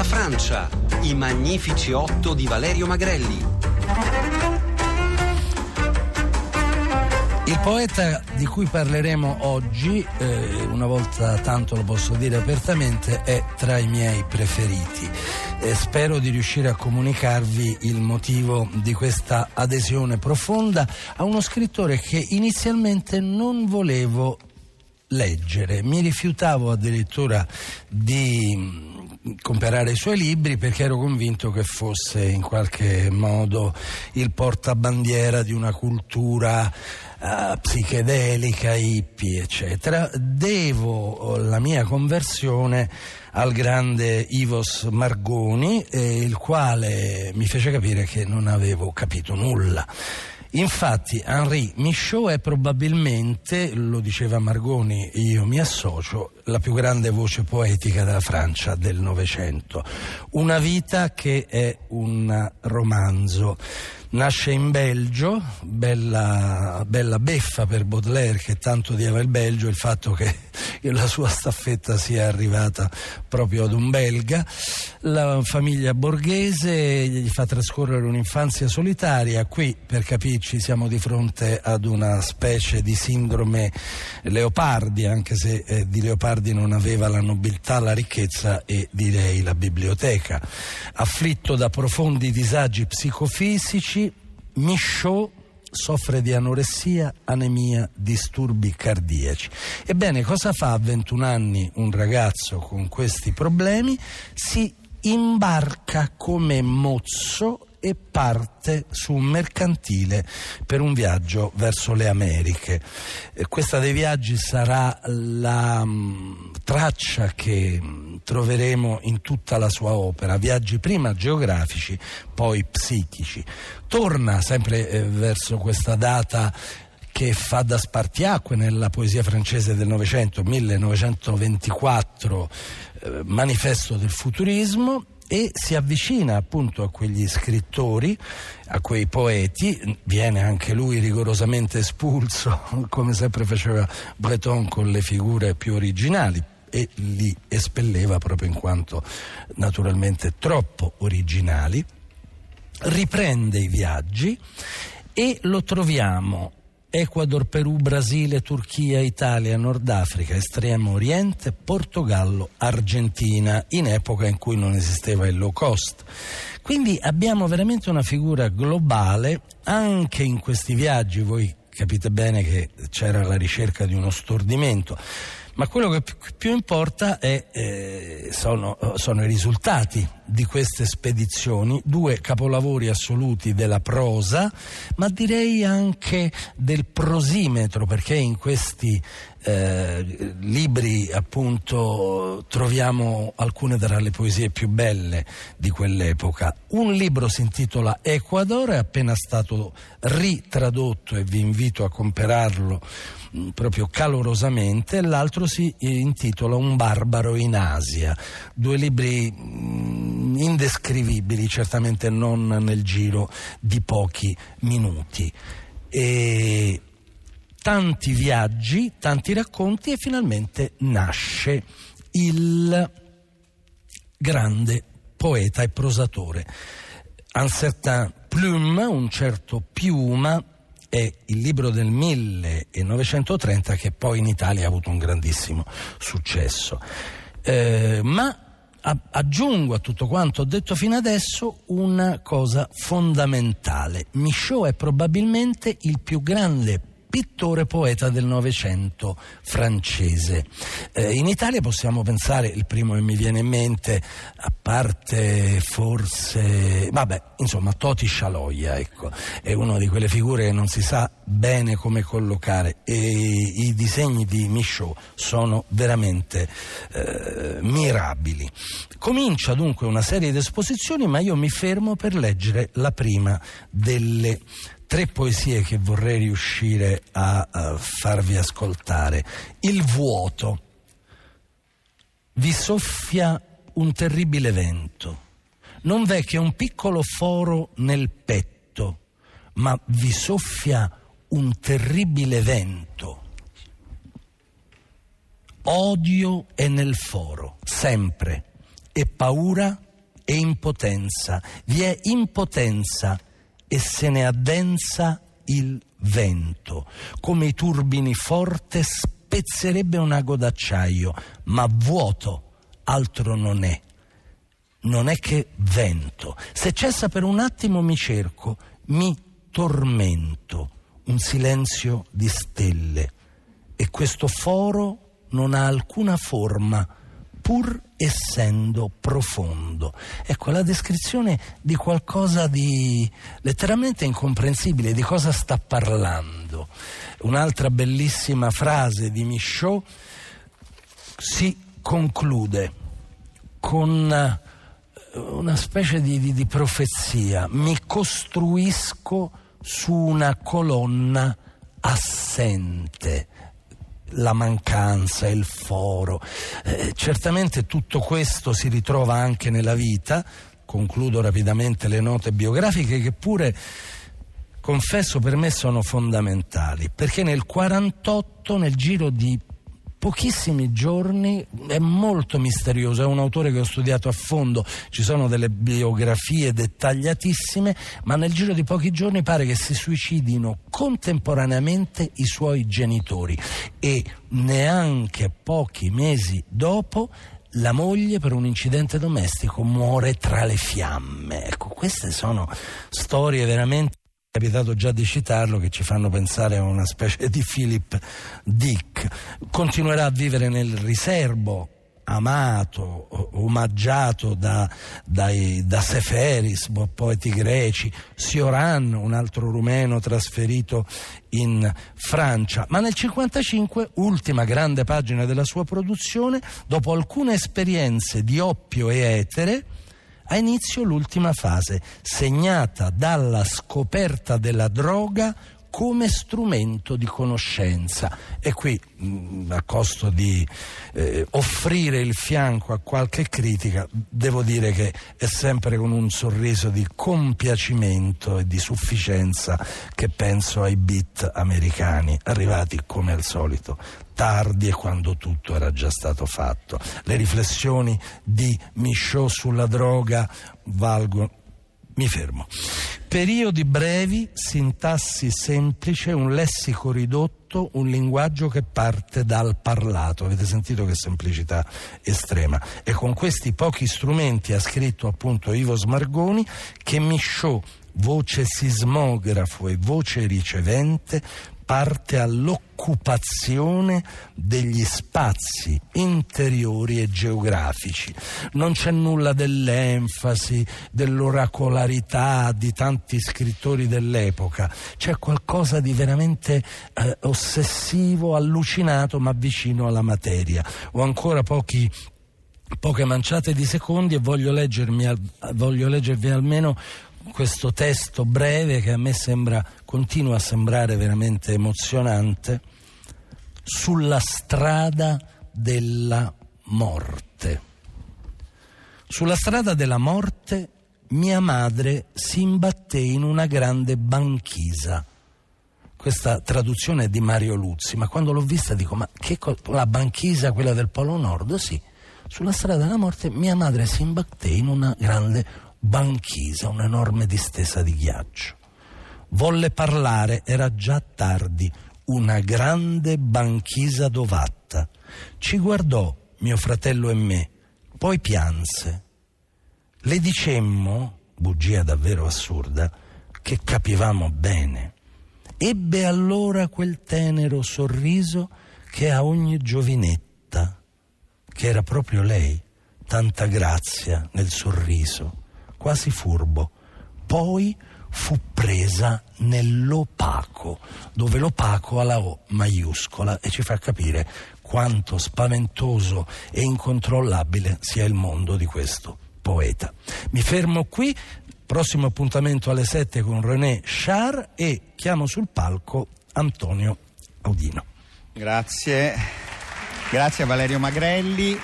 La Francia, i magnifici otto di Valerio Magrelli. Il poeta di cui parleremo oggi, eh, una volta tanto lo posso dire apertamente, è tra i miei preferiti. Eh, spero di riuscire a comunicarvi il motivo di questa adesione profonda a uno scrittore che inizialmente non volevo leggere. Mi rifiutavo addirittura di comprare i suoi libri perché ero convinto che fosse in qualche modo il portabandiera di una cultura uh, psichedelica, hippie, eccetera. Devo oh, la mia conversione al grande Ivos Margoni, eh, il quale mi fece capire che non avevo capito nulla. Infatti Henri Michaud è probabilmente, lo diceva Margoni, io mi associo, la più grande voce poetica della Francia del Novecento. Una vita che è un romanzo. Nasce in Belgio, bella, bella beffa per Baudelaire che tanto odiava il Belgio, il fatto che la sua staffetta sia arrivata proprio ad un belga. La famiglia borghese gli fa trascorrere un'infanzia solitaria. Qui, per capirci, siamo di fronte ad una specie di sindrome Leopardi, anche se eh, di Leopardi non aveva la nobiltà, la ricchezza e direi la biblioteca. Afflitto da profondi disagi psicofisici, Michaud soffre di anoressia, anemia, disturbi cardiaci. Ebbene, cosa fa a 21 anni un ragazzo con questi problemi? Si imbarca come mozzo e parte su un mercantile per un viaggio verso le Americhe. Eh, questa dei viaggi sarà la mh, traccia che mh, troveremo in tutta la sua opera, viaggi prima geografici, poi psichici. Torna sempre eh, verso questa data che fa da spartiacque nella poesia francese del Novecento, 1924, eh, manifesto del futurismo e si avvicina appunto a quegli scrittori, a quei poeti, viene anche lui rigorosamente espulso, come sempre faceva Breton con le figure più originali e li espelleva proprio in quanto naturalmente troppo originali, riprende i viaggi e lo troviamo Ecuador, Perù, Brasile, Turchia, Italia, Nord Africa, Estremo Oriente, Portogallo, Argentina, in epoca in cui non esisteva il low cost. Quindi abbiamo veramente una figura globale anche in questi viaggi, voi capite bene che c'era la ricerca di uno stordimento ma quello che più importa è, eh, sono, sono, i risultati di queste spedizioni, due capolavori assoluti della prosa, ma direi anche del prosimetro, perché in questi eh, libri appunto troviamo alcune tra le poesie più belle di quell'epoca. Un libro si intitola Ecuador, è appena stato ritradotto e vi invito a comperarlo mm, proprio calorosamente, l'altro si intitola Un barbaro in Asia, due libri mm, indescrivibili, certamente non nel giro di pochi minuti. E tanti viaggi, tanti racconti e finalmente nasce il grande poeta e prosatore. Un certain Plume, un certo Piuma, è il libro del 1930 che poi in Italia ha avuto un grandissimo successo. Eh, ma aggiungo a tutto quanto ho detto fino adesso una cosa fondamentale. Michaud è probabilmente il più grande pittore poeta del Novecento francese. Eh, in Italia possiamo pensare, il primo che mi viene in mente, a parte forse, vabbè, insomma, Toti Scialoia, ecco, è una di quelle figure che non si sa bene come collocare e i disegni di Michaud sono veramente eh, mirabili. Comincia dunque una serie di esposizioni, ma io mi fermo per leggere la prima delle tre poesie che vorrei riuscire a, a farvi ascoltare. Il vuoto. Vi soffia un terribile vento. Non v'è che un piccolo foro nel petto, ma vi soffia un terribile vento. Odio è nel foro, sempre, e paura e impotenza. Vi è impotenza e se ne addensa il vento. Come i turbini forte spezzerebbe un ago d'acciaio, ma vuoto altro non è. Non è che vento. Se cessa per un attimo mi cerco, mi tormento. Un silenzio di stelle. E questo foro non ha alcuna forma pur essendo profondo. Ecco la descrizione di qualcosa di letteralmente incomprensibile, di cosa sta parlando. Un'altra bellissima frase di Michaud si conclude con eh, una specie di, di, di profezia. Mi costruisco su una colonna assente la mancanza, il foro. Eh, certamente tutto questo si ritrova anche nella vita. Concludo rapidamente le note biografiche che pure confesso per me sono fondamentali, perché nel 48 nel giro di pochissimi giorni, è molto misterioso, è un autore che ho studiato a fondo, ci sono delle biografie dettagliatissime, ma nel giro di pochi giorni pare che si suicidino contemporaneamente i suoi genitori e neanche pochi mesi dopo la moglie per un incidente domestico muore tra le fiamme. Ecco, queste sono storie veramente è capitato già di citarlo che ci fanno pensare a una specie di Philip Dick. Continuerà a vivere nel riservo amato, omaggiato da, dai, da Seferis, poeti greci, Sioran, un altro rumeno trasferito in Francia. Ma nel 1955, ultima grande pagina della sua produzione, dopo alcune esperienze di oppio e etere, ha inizio l'ultima fase, segnata dalla scoperta della droga come strumento di conoscenza. E qui, mm, a costo di eh, offrire il fianco a qualche critica, devo dire che è sempre con un sorriso di compiacimento e di sufficienza che penso ai beat americani, arrivati come al solito tardi e quando tutto era già stato fatto. Le riflessioni di Michaud sulla droga valgono mi fermo. Periodi brevi, sintassi semplice, un lessico ridotto, un linguaggio che parte dal parlato. Avete sentito che semplicità estrema. E con questi pochi strumenti ha scritto appunto Ivo Smargoni che Michaud, voce sismografo e voce ricevente, parte all'occupazione degli spazi interiori e geografici. Non c'è nulla dell'enfasi, dell'oracolarità di tanti scrittori dell'epoca, c'è qualcosa di veramente eh, ossessivo, allucinato, ma vicino alla materia. Ho ancora pochi poche manciate di secondi e voglio, voglio leggervi almeno questo testo breve che a me sembra, continua a sembrare veramente emozionante, sulla strada della morte. Sulla strada della morte mia madre si imbatté in una grande banchisa. Questa traduzione è di Mario Luzzi, ma quando l'ho vista dico, ma che co- la banchisa, quella del Polo Nord? Sì, sulla strada della morte mia madre si imbatté in una grande banchisa, un'enorme distesa di ghiaccio. Volle parlare, era già tardi, una grande banchisa dovatta. Ci guardò, mio fratello e me, poi pianse. Le dicemmo, bugia davvero assurda, che capivamo bene. Ebbe allora quel tenero sorriso che ha ogni giovinetta, che era proprio lei, tanta grazia nel sorriso quasi furbo. Poi fu presa nell'opaco, dove l'opaco ha la O maiuscola e ci fa capire quanto spaventoso e incontrollabile sia il mondo di questo poeta. Mi fermo qui, prossimo appuntamento alle 7 con René Char e chiamo sul palco Antonio Audino. Grazie, grazie Valerio Magrelli.